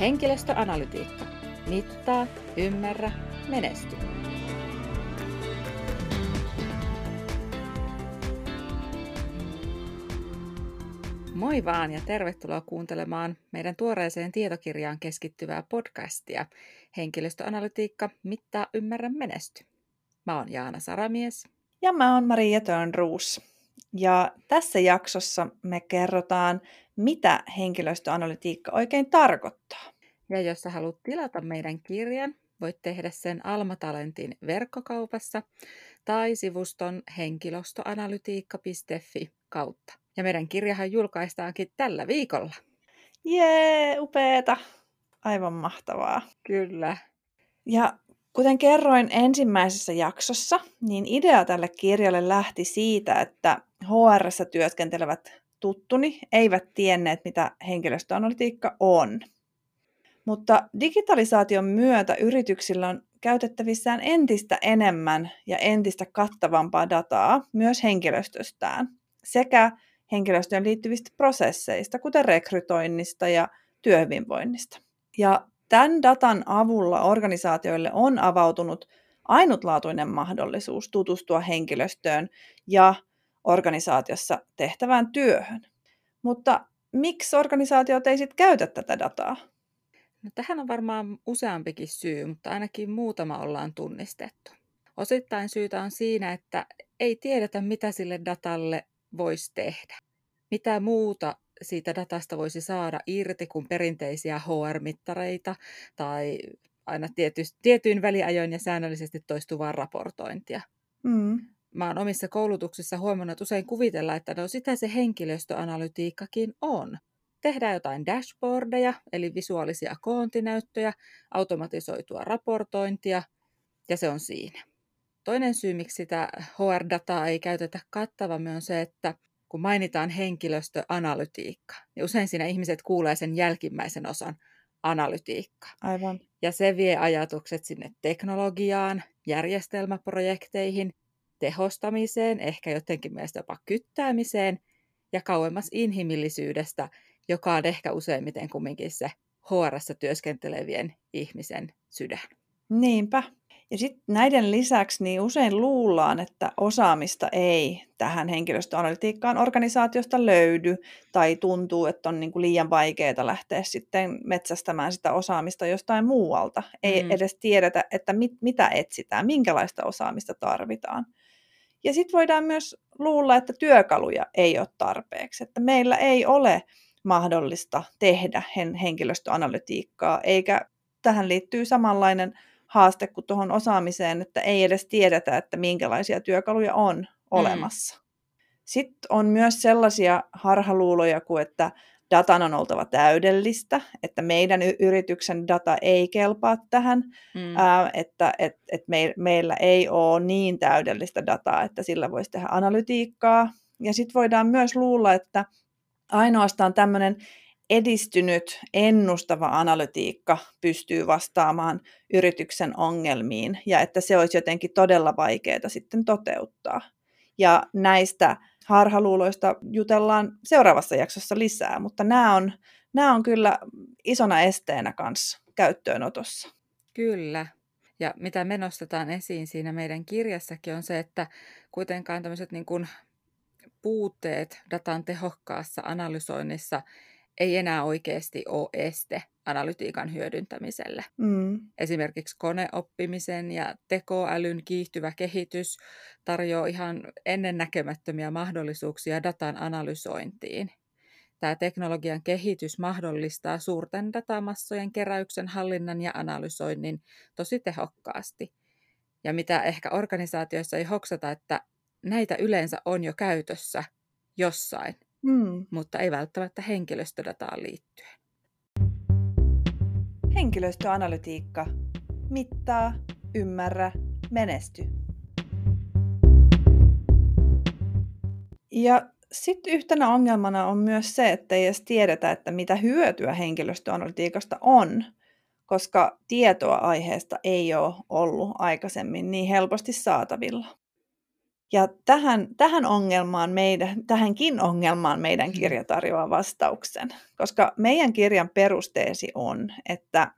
Henkilöstöanalytiikka. Mittaa, ymmärrä, menesty. Moi vaan ja tervetuloa kuuntelemaan meidän tuoreeseen tietokirjaan keskittyvää podcastia Henkilöstöanalytiikka, mittaa, ymmärrä, menesty. Mä oon Jaana Saramies. Ja mä oon Maria Törnruus. Ja tässä jaksossa me kerrotaan, mitä henkilöstöanalytiikka oikein tarkoittaa. Ja jos sä haluat tilata meidän kirjan, voit tehdä sen Alma Talentin verkkokaupassa tai sivuston henkilöstöanalytiikka.fi kautta. Ja meidän kirjahan julkaistaankin tällä viikolla. Jee, upeeta. Aivan mahtavaa. Kyllä. Ja kuten kerroin ensimmäisessä jaksossa, niin idea tälle kirjalle lähti siitä, että hr työskentelevät tuttuni eivät tienneet, mitä henkilöstöanalytiikka on. Mutta digitalisaation myötä yrityksillä on käytettävissään entistä enemmän ja entistä kattavampaa dataa myös henkilöstöstään sekä henkilöstöön liittyvistä prosesseista, kuten rekrytoinnista ja työhyvinvoinnista. Ja tämän datan avulla organisaatioille on avautunut ainutlaatuinen mahdollisuus tutustua henkilöstöön ja organisaatiossa tehtävään työhön. Mutta miksi organisaatiot ei sitten käytä tätä dataa? No, tähän on varmaan useampikin syy, mutta ainakin muutama ollaan tunnistettu. Osittain syytä on siinä, että ei tiedetä, mitä sille datalle voisi tehdä. Mitä muuta siitä datasta voisi saada irti kuin perinteisiä HR-mittareita tai aina tiety, tietyin väliajoin ja säännöllisesti toistuvaa raportointia. Mm. Mä oon omissa koulutuksissa huomannut, että usein kuvitellaan, että no sitä se henkilöstöanalytiikkakin on. Tehdään jotain dashboardeja, eli visuaalisia koontinäyttöjä, automatisoitua raportointia, ja se on siinä. Toinen syy, miksi sitä HR-dataa ei käytetä kattavammin, on se, että kun mainitaan henkilöstöanalytiikka, niin usein siinä ihmiset kuulee sen jälkimmäisen osan analytiikka. Aivan. Ja se vie ajatukset sinne teknologiaan, järjestelmäprojekteihin, tehostamiseen, ehkä jotenkin mielestä jopa kyttäämiseen ja kauemmas inhimillisyydestä, joka on ehkä useimmiten kumminkin se hr työskentelevien ihmisen sydän. Niinpä. Ja sitten näiden lisäksi niin usein luullaan, että osaamista ei tähän henkilöstöanalytiikkaan organisaatiosta löydy tai tuntuu, että on niin kuin liian vaikeaa lähteä sitten metsästämään sitä osaamista jostain muualta. Ei mm. edes tiedetä, että mit, mitä etsitään, minkälaista osaamista tarvitaan. Ja sitten voidaan myös luulla, että työkaluja ei ole tarpeeksi, että meillä ei ole mahdollista tehdä henkilöstöanalytiikkaa, eikä tähän liittyy samanlainen haaste kuin tuohon osaamiseen, että ei edes tiedetä, että minkälaisia työkaluja on mm. olemassa. Mm. Sitten on myös sellaisia harhaluuloja kuin, että datan on oltava täydellistä, että meidän yrityksen data ei kelpaa tähän, mm. ää, että et, et me, meillä ei ole niin täydellistä dataa, että sillä voisi tehdä analytiikkaa. Ja sitten voidaan myös luulla, että ainoastaan tämmöinen edistynyt ennustava analytiikka pystyy vastaamaan yrityksen ongelmiin ja että se olisi jotenkin todella vaikeaa sitten toteuttaa. Ja näistä harhaluuloista jutellaan seuraavassa jaksossa lisää, mutta nämä on, nämä on kyllä isona esteenä kanssa käyttöönotossa. Kyllä. Ja mitä me nostetaan esiin siinä meidän kirjassakin on se, että kuitenkaan tämmöiset niin kuin puutteet datan tehokkaassa analysoinnissa ei enää oikeasti ole este analytiikan hyödyntämiselle. Mm. Esimerkiksi koneoppimisen ja tekoälyn kiihtyvä kehitys tarjoaa ihan ennennäkemättömiä mahdollisuuksia datan analysointiin. Tämä teknologian kehitys mahdollistaa suurten datamassojen keräyksen, hallinnan ja analysoinnin tosi tehokkaasti. Ja mitä ehkä organisaatioissa ei hoksata, että näitä yleensä on jo käytössä jossain, mm. mutta ei välttämättä henkilöstödataan liittyen. Henkilöstöanalytiikka. Mittaa, ymmärrä, menesty. Ja sitten yhtenä ongelmana on myös se, että ei edes tiedetä, että mitä hyötyä henkilöstöanalytiikasta on, koska tietoa aiheesta ei ole ollut aikaisemmin niin helposti saatavilla. Ja tähän, tähän ongelmaan meidän, tähänkin ongelmaan meidän mm-hmm. kirja tarjoaa vastauksen, koska meidän kirjan perusteesi on, että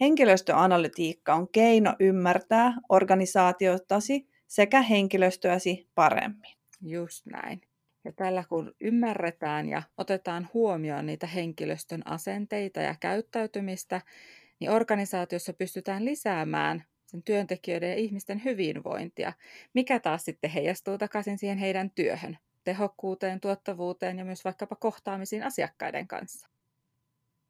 henkilöstöanalytiikka on keino ymmärtää organisaatiotasi sekä henkilöstöäsi paremmin. Just näin. Ja tällä kun ymmärretään ja otetaan huomioon niitä henkilöstön asenteita ja käyttäytymistä, niin organisaatiossa pystytään lisäämään sen työntekijöiden ja ihmisten hyvinvointia, mikä taas sitten heijastuu takaisin siihen heidän työhön, tehokkuuteen, tuottavuuteen ja myös vaikkapa kohtaamisiin asiakkaiden kanssa.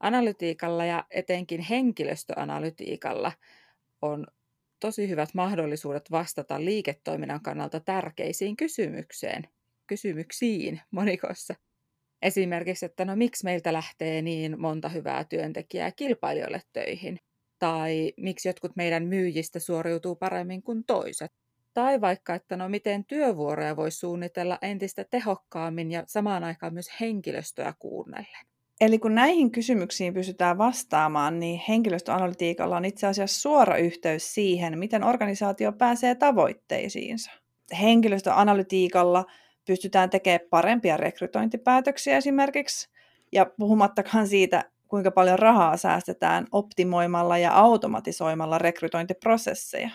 Analytiikalla ja etenkin henkilöstöanalytiikalla on tosi hyvät mahdollisuudet vastata liiketoiminnan kannalta tärkeisiin kysymykseen, kysymyksiin monikossa. Esimerkiksi, että no miksi meiltä lähtee niin monta hyvää työntekijää kilpailijoille töihin? Tai miksi jotkut meidän myyjistä suoriutuu paremmin kuin toiset? Tai vaikka, että no miten työvuoroja voisi suunnitella entistä tehokkaammin ja samaan aikaan myös henkilöstöä kuunnellen. Eli kun näihin kysymyksiin pystytään vastaamaan, niin henkilöstöanalytiikalla on itse asiassa suora yhteys siihen, miten organisaatio pääsee tavoitteisiinsa. Henkilöstöanalytiikalla pystytään tekemään parempia rekrytointipäätöksiä esimerkiksi, ja puhumattakaan siitä, kuinka paljon rahaa säästetään optimoimalla ja automatisoimalla rekrytointiprosesseja.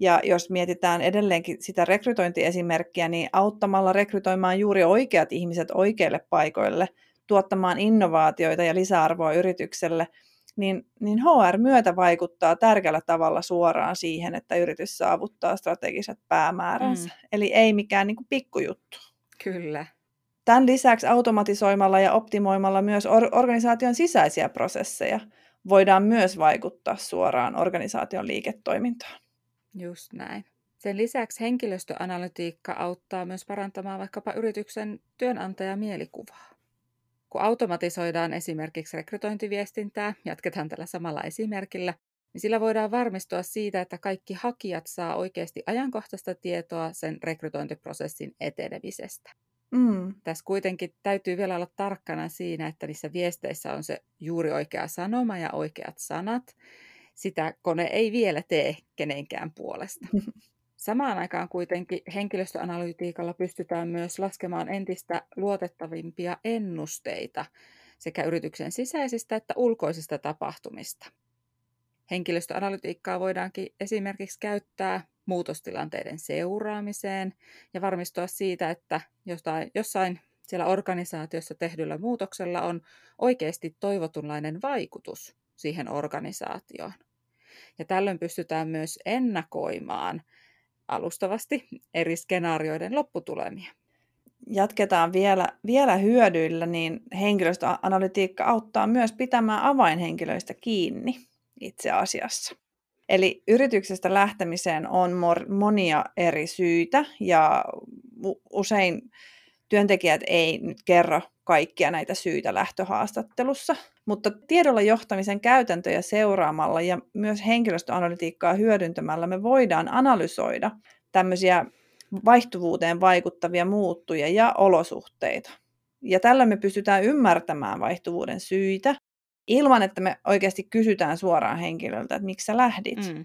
Ja jos mietitään edelleenkin sitä rekrytointiesimerkkiä, niin auttamalla rekrytoimaan juuri oikeat ihmiset oikeille paikoille, tuottamaan innovaatioita ja lisäarvoa yritykselle, niin, niin HR myötä vaikuttaa tärkeällä tavalla suoraan siihen, että yritys saavuttaa strategiset päämääränsä. Mm. Eli ei mikään niin kuin pikkujuttu. Kyllä. Tämän lisäksi automatisoimalla ja optimoimalla myös organisaation sisäisiä prosesseja voidaan myös vaikuttaa suoraan organisaation liiketoimintaan. Just näin. Sen lisäksi henkilöstöanalytiikka auttaa myös parantamaan vaikkapa yrityksen työnantajamielikuvaa. Kun automatisoidaan esimerkiksi rekrytointiviestintää, jatketaan tällä samalla esimerkillä, niin sillä voidaan varmistua siitä, että kaikki hakijat saa oikeasti ajankohtaista tietoa sen rekrytointiprosessin etenemisestä. Mm. Tässä kuitenkin täytyy vielä olla tarkkana siinä, että niissä viesteissä on se juuri oikea sanoma ja oikeat sanat. Sitä kone ei vielä tee kenenkään puolesta. Samaan aikaan kuitenkin henkilöstöanalytiikalla pystytään myös laskemaan entistä luotettavimpia ennusteita sekä yrityksen sisäisistä että ulkoisista tapahtumista. Henkilöstöanalytiikkaa voidaankin esimerkiksi käyttää muutostilanteiden seuraamiseen ja varmistua siitä, että jostain, jossain siellä organisaatiossa tehdyllä muutoksella on oikeasti toivotunlainen vaikutus siihen organisaatioon. Ja tällöin pystytään myös ennakoimaan alustavasti eri skenaarioiden lopputulemia. Jatketaan vielä, vielä hyödyillä, niin henkilöstöanalytiikka auttaa myös pitämään avainhenkilöistä kiinni itse asiassa. Eli yrityksestä lähtemiseen on monia eri syitä ja usein työntekijät ei nyt kerro kaikkia näitä syitä lähtöhaastattelussa, mutta tiedolla johtamisen käytäntöjä seuraamalla ja myös henkilöstöanalytiikkaa hyödyntämällä me voidaan analysoida tämmöisiä vaihtuvuuteen vaikuttavia muuttuja ja olosuhteita. Ja tällä me pystytään ymmärtämään vaihtuvuuden syitä ilman, että me oikeasti kysytään suoraan henkilöltä, että miksi sä lähdit. Mm.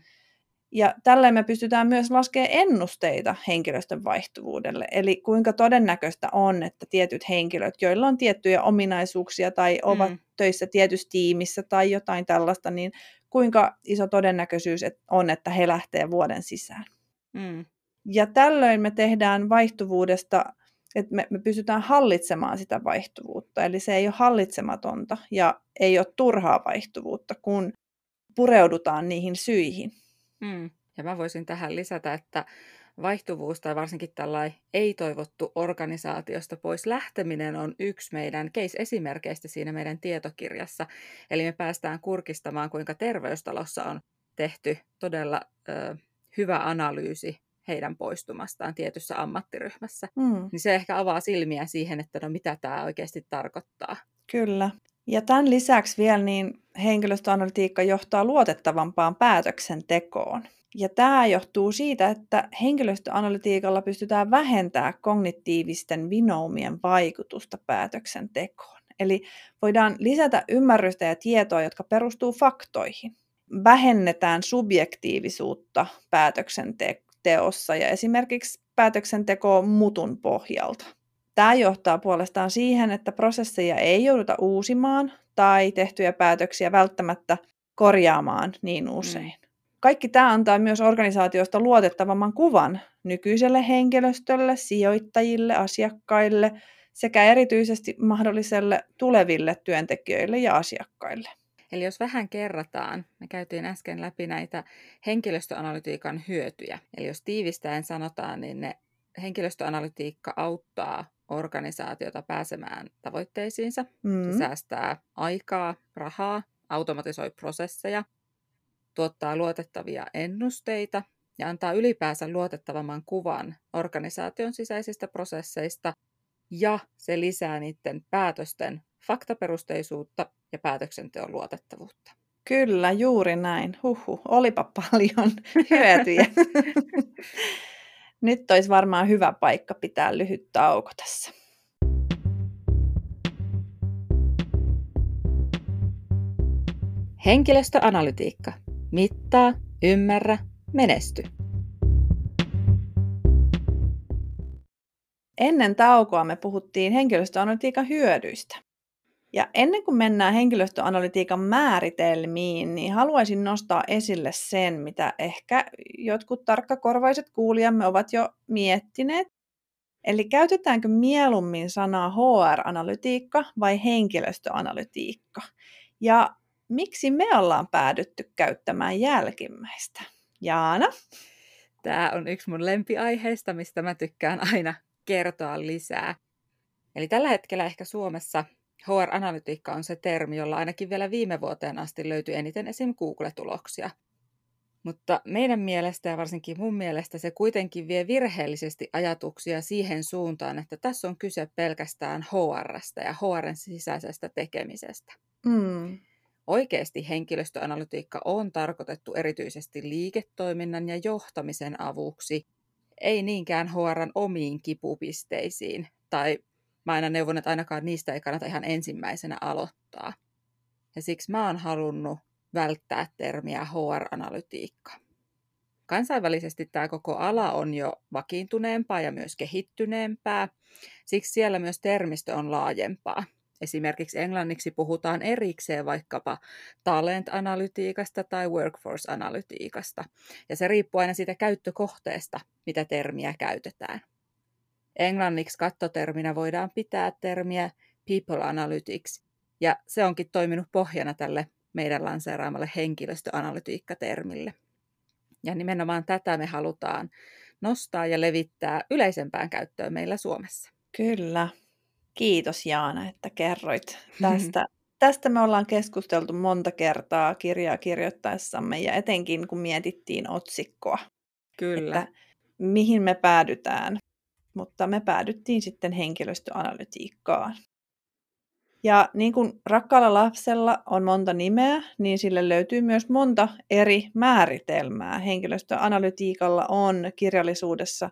Ja tällä me pystytään myös laskemaan ennusteita henkilöstön vaihtuvuudelle. Eli kuinka todennäköistä on, että tietyt henkilöt, joilla on tiettyjä ominaisuuksia tai ovat mm. töissä tietyssä tiimissä tai jotain tällaista, niin kuinka iso todennäköisyys on, että he lähtee vuoden sisään. Mm. Ja tällöin me tehdään vaihtuvuudesta että me, me pystytään hallitsemaan sitä vaihtuvuutta. Eli se ei ole hallitsematonta ja ei ole turhaa vaihtuvuutta, kun pureudutaan niihin syihin. Mm. Ja mä voisin tähän lisätä, että vaihtuvuus tai varsinkin tällainen ei-toivottu organisaatiosta pois lähteminen on yksi meidän case-esimerkkeistä siinä meidän tietokirjassa. Eli me päästään kurkistamaan, kuinka terveystalossa on tehty todella ö, hyvä analyysi heidän poistumastaan tietyssä ammattiryhmässä. Mm. Niin se ehkä avaa silmiä siihen, että no mitä tämä oikeasti tarkoittaa. Kyllä. Ja tämän lisäksi vielä niin henkilöstöanalytiikka johtaa luotettavampaan päätöksentekoon. Ja tämä johtuu siitä, että henkilöstöanalytiikalla pystytään vähentämään kognitiivisten vinoumien vaikutusta päätöksentekoon. Eli voidaan lisätä ymmärrystä ja tietoa, jotka perustuu faktoihin. Vähennetään subjektiivisuutta päätöksentekoon päätöksenteossa ja esimerkiksi päätöksenteko mutun pohjalta. Tämä johtaa puolestaan siihen, että prosesseja ei jouduta uusimaan tai tehtyjä päätöksiä välttämättä korjaamaan niin mm. usein. Mm. Kaikki tämä antaa myös organisaatiosta luotettavamman kuvan nykyiselle henkilöstölle, sijoittajille, asiakkaille sekä erityisesti mahdolliselle tuleville työntekijöille ja asiakkaille. Eli jos vähän kerrataan, me käytiin äsken läpi näitä henkilöstöanalytiikan hyötyjä. Eli jos tiivistäen sanotaan, niin ne henkilöstöanalytiikka auttaa organisaatiota pääsemään tavoitteisiinsa. Mm. Se säästää aikaa, rahaa, automatisoi prosesseja, tuottaa luotettavia ennusteita ja antaa ylipäänsä luotettavamman kuvan organisaation sisäisistä prosesseista ja se lisää niiden päätösten faktaperusteisuutta ja päätöksenteon luotettavuutta. Kyllä, juuri näin. Huhu, olipa paljon hyötyjä. Nyt olisi varmaan hyvä paikka pitää lyhyt tauko tässä. Henkilöstöanalytiikka. Mittaa, ymmärrä, menesty. Ennen taukoa me puhuttiin henkilöstöanalytiikan hyödyistä. Ja ennen kuin mennään henkilöstöanalytiikan määritelmiin, niin haluaisin nostaa esille sen, mitä ehkä jotkut tarkkakorvaiset kuulijamme ovat jo miettineet. Eli käytetäänkö mieluummin sanaa HR-analytiikka vai henkilöstöanalytiikka? Ja miksi me ollaan päädytty käyttämään jälkimmäistä? Jaana? Tämä on yksi mun lempiaiheista, mistä mä tykkään aina kertoa lisää. Eli tällä hetkellä ehkä Suomessa HR-analytiikka on se termi, jolla ainakin vielä viime vuoteen asti löytyi eniten esim. Google-tuloksia. Mutta meidän mielestä ja varsinkin mun mielestä se kuitenkin vie virheellisesti ajatuksia siihen suuntaan, että tässä on kyse pelkästään HRstä ja HRn sisäisestä tekemisestä. Mm. Oikeasti henkilöstöanalytiikka on tarkoitettu erityisesti liiketoiminnan ja johtamisen avuksi, ei niinkään HRn omiin kipupisteisiin tai mä aina neuvon, että ainakaan niistä ei kannata ihan ensimmäisenä aloittaa. Ja siksi mä oon halunnut välttää termiä HR-analytiikka. Kansainvälisesti tämä koko ala on jo vakiintuneempaa ja myös kehittyneempää, siksi siellä myös termistö on laajempaa. Esimerkiksi englanniksi puhutaan erikseen vaikkapa talent-analytiikasta tai workforce-analytiikasta, ja se riippuu aina siitä käyttökohteesta, mitä termiä käytetään. Englanniksi kattoterminä voidaan pitää termiä People Analytics, ja se onkin toiminut pohjana tälle meidän lanseeraamalle henkilöstöanalytiikka-termille. Ja nimenomaan tätä me halutaan nostaa ja levittää yleisempään käyttöön meillä Suomessa. Kyllä. Kiitos Jaana, että kerroit tästä. Tästä me ollaan keskusteltu monta kertaa kirjaa kirjoittaessamme ja etenkin kun mietittiin otsikkoa. Kyllä. Että mihin me päädytään mutta me päädyttiin sitten henkilöstöanalytiikkaan. Ja niin kuin rakkaalla lapsella on monta nimeä, niin sille löytyy myös monta eri määritelmää. Henkilöstöanalytiikalla on kirjallisuudessa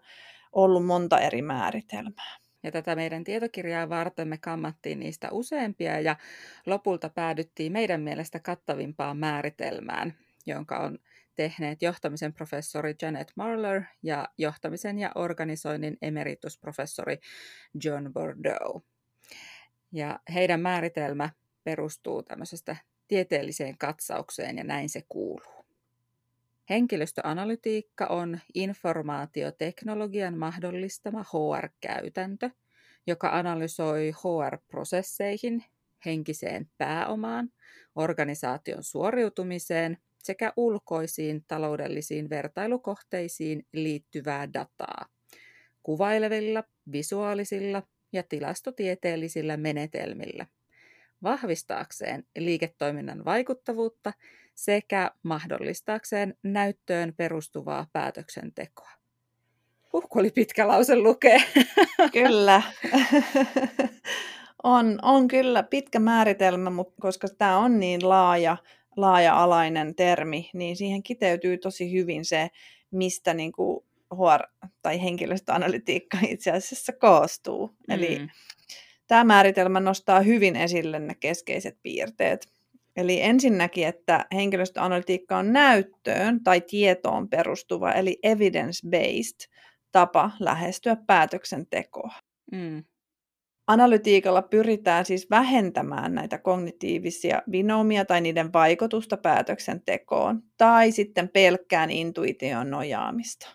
ollut monta eri määritelmää. Ja tätä meidän tietokirjaa varten me kammattiin niistä useampia ja lopulta päädyttiin meidän mielestä kattavimpaan määritelmään, jonka on tehneet johtamisen professori Janet Marler ja johtamisen ja organisoinnin emeritusprofessori John Bordeaux. Ja heidän määritelmä perustuu tämmöisestä tieteelliseen katsaukseen ja näin se kuuluu. Henkilöstöanalytiikka on informaatioteknologian mahdollistama HR-käytäntö, joka analysoi HR-prosesseihin, henkiseen pääomaan, organisaation suoriutumiseen sekä ulkoisiin taloudellisiin vertailukohteisiin liittyvää dataa kuvailevilla, visuaalisilla ja tilastotieteellisillä menetelmillä vahvistaakseen liiketoiminnan vaikuttavuutta sekä mahdollistaakseen näyttöön perustuvaa päätöksentekoa. Uh, oli pitkä lause lukee. Kyllä. on, on kyllä pitkä määritelmä, mutta koska tämä on niin laaja, laaja-alainen termi, niin siihen kiteytyy tosi hyvin se, mistä niin kuin HR tai henkilöstöanalytiikka itse asiassa koostuu. Mm. Eli tämä määritelmä nostaa hyvin esille ne keskeiset piirteet. Eli ensinnäkin, että henkilöstöanalytiikka on näyttöön tai tietoon perustuva, eli evidence-based tapa lähestyä päätöksentekoa. Mm. Analytiikalla pyritään siis vähentämään näitä kognitiivisia binoomia tai niiden vaikutusta päätöksentekoon, tai sitten pelkkään intuition nojaamista.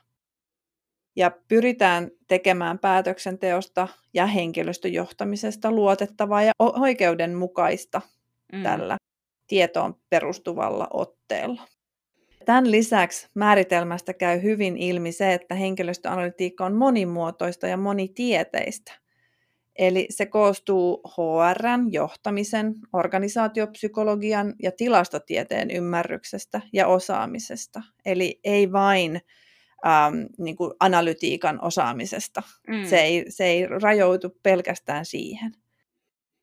Ja pyritään tekemään päätöksenteosta ja henkilöstöjohtamisesta luotettavaa ja oikeudenmukaista mm. tällä tietoon perustuvalla otteella. Tämän lisäksi määritelmästä käy hyvin ilmi se, että henkilöstöanalytiikka on monimuotoista ja monitieteistä. Eli se koostuu HRn, johtamisen, organisaatiopsykologian ja tilastotieteen ymmärryksestä ja osaamisesta. Eli ei vain ähm, niin kuin analytiikan osaamisesta. Mm. Se, ei, se ei rajoitu pelkästään siihen.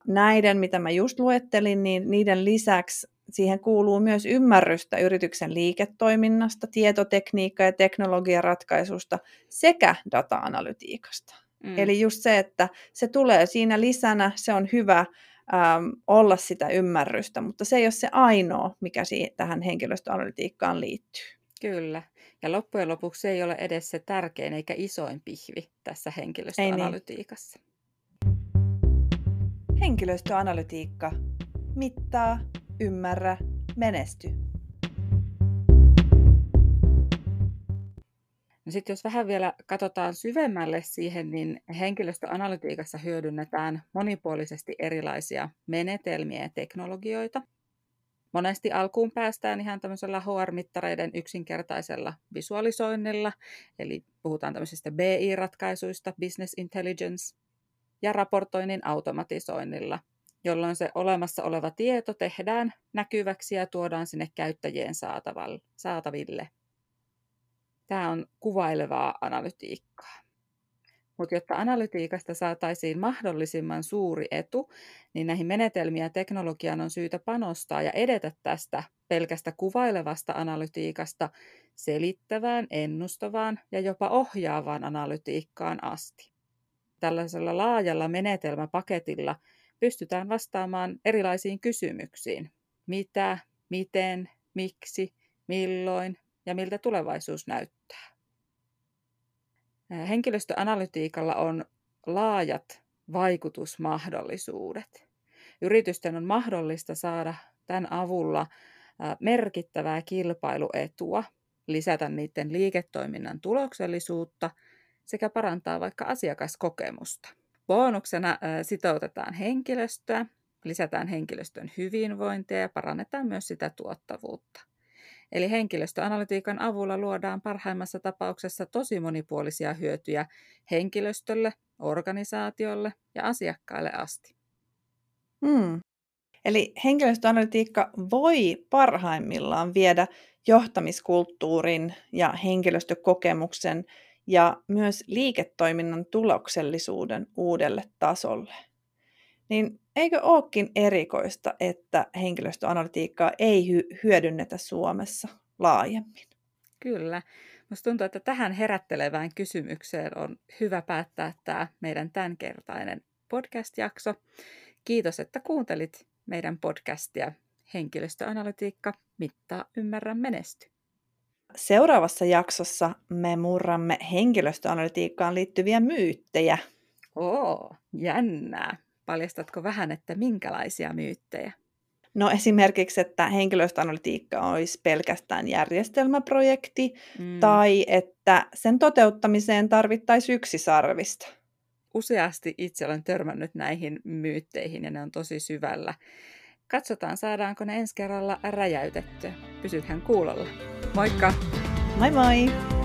Näiden, mitä mä just luettelin, niin niiden lisäksi siihen kuuluu myös ymmärrystä yrityksen liiketoiminnasta, tietotekniikka- ja teknologiaratkaisusta sekä data-analytiikasta. Mm. Eli just se, että se tulee siinä lisänä, se on hyvä äm, olla sitä ymmärrystä, mutta se ei ole se ainoa, mikä siihen, tähän henkilöstöanalytiikkaan liittyy. Kyllä. Ja loppujen lopuksi se ei ole edes se tärkein eikä isoin pihvi tässä niin. henkilöstöanalytiikassa. Niin. Henkilöstöanalytiikka. Mittaa, ymmärrä, menesty. No sitten jos vähän vielä katsotaan syvemmälle siihen, niin henkilöstöanalytiikassa hyödynnetään monipuolisesti erilaisia menetelmiä ja teknologioita. Monesti alkuun päästään ihan tämmöisellä HR-mittareiden yksinkertaisella visualisoinnilla, eli puhutaan tämmöisistä BI-ratkaisuista, business intelligence, ja raportoinnin automatisoinnilla, jolloin se olemassa oleva tieto tehdään näkyväksi ja tuodaan sinne käyttäjien saataville. Tämä on kuvailevaa analytiikkaa. Mutta jotta analytiikasta saataisiin mahdollisimman suuri etu, niin näihin menetelmiä ja teknologiaan on syytä panostaa ja edetä tästä pelkästä kuvailevasta analytiikasta selittävään, ennustavaan ja jopa ohjaavaan analytiikkaan asti. Tällaisella laajalla menetelmäpaketilla pystytään vastaamaan erilaisiin kysymyksiin. Mitä, miten, miksi, milloin ja miltä tulevaisuus näyttää. Henkilöstöanalytiikalla on laajat vaikutusmahdollisuudet. Yritysten on mahdollista saada tämän avulla merkittävää kilpailuetua, lisätä niiden liiketoiminnan tuloksellisuutta sekä parantaa vaikka asiakaskokemusta. Bonuksena sitoutetaan henkilöstöä, lisätään henkilöstön hyvinvointia ja parannetaan myös sitä tuottavuutta. Eli henkilöstöanalytiikan avulla luodaan parhaimmassa tapauksessa tosi monipuolisia hyötyjä henkilöstölle, organisaatiolle ja asiakkaille asti. Hmm. Eli henkilöstöanalytiikka voi parhaimmillaan viedä johtamiskulttuurin ja henkilöstökokemuksen ja myös liiketoiminnan tuloksellisuuden uudelle tasolle. Niin eikö olekin erikoista, että henkilöstöanalytiikkaa ei hy- hyödynnetä Suomessa laajemmin? Kyllä. Minusta tuntuu, että tähän herättelevään kysymykseen on hyvä päättää tämä meidän tämänkertainen podcast-jakso. Kiitos, että kuuntelit meidän podcastia Henkilöstöanalytiikka mittaa, ymmärrä, menesty. Seuraavassa jaksossa me murramme henkilöstöanalytiikkaan liittyviä myyttejä. Oo, jännää. Paljastatko vähän, että minkälaisia myyttejä? No esimerkiksi, että henkilöstöanalytiikka olisi pelkästään järjestelmäprojekti mm. tai että sen toteuttamiseen tarvittaisiin yksi sarvista. Useasti itse olen törmännyt näihin myytteihin ja ne on tosi syvällä. Katsotaan, saadaanko ne ensi kerralla räjäytettyä. Pysythän kuulolla. Moikka! Moi moi!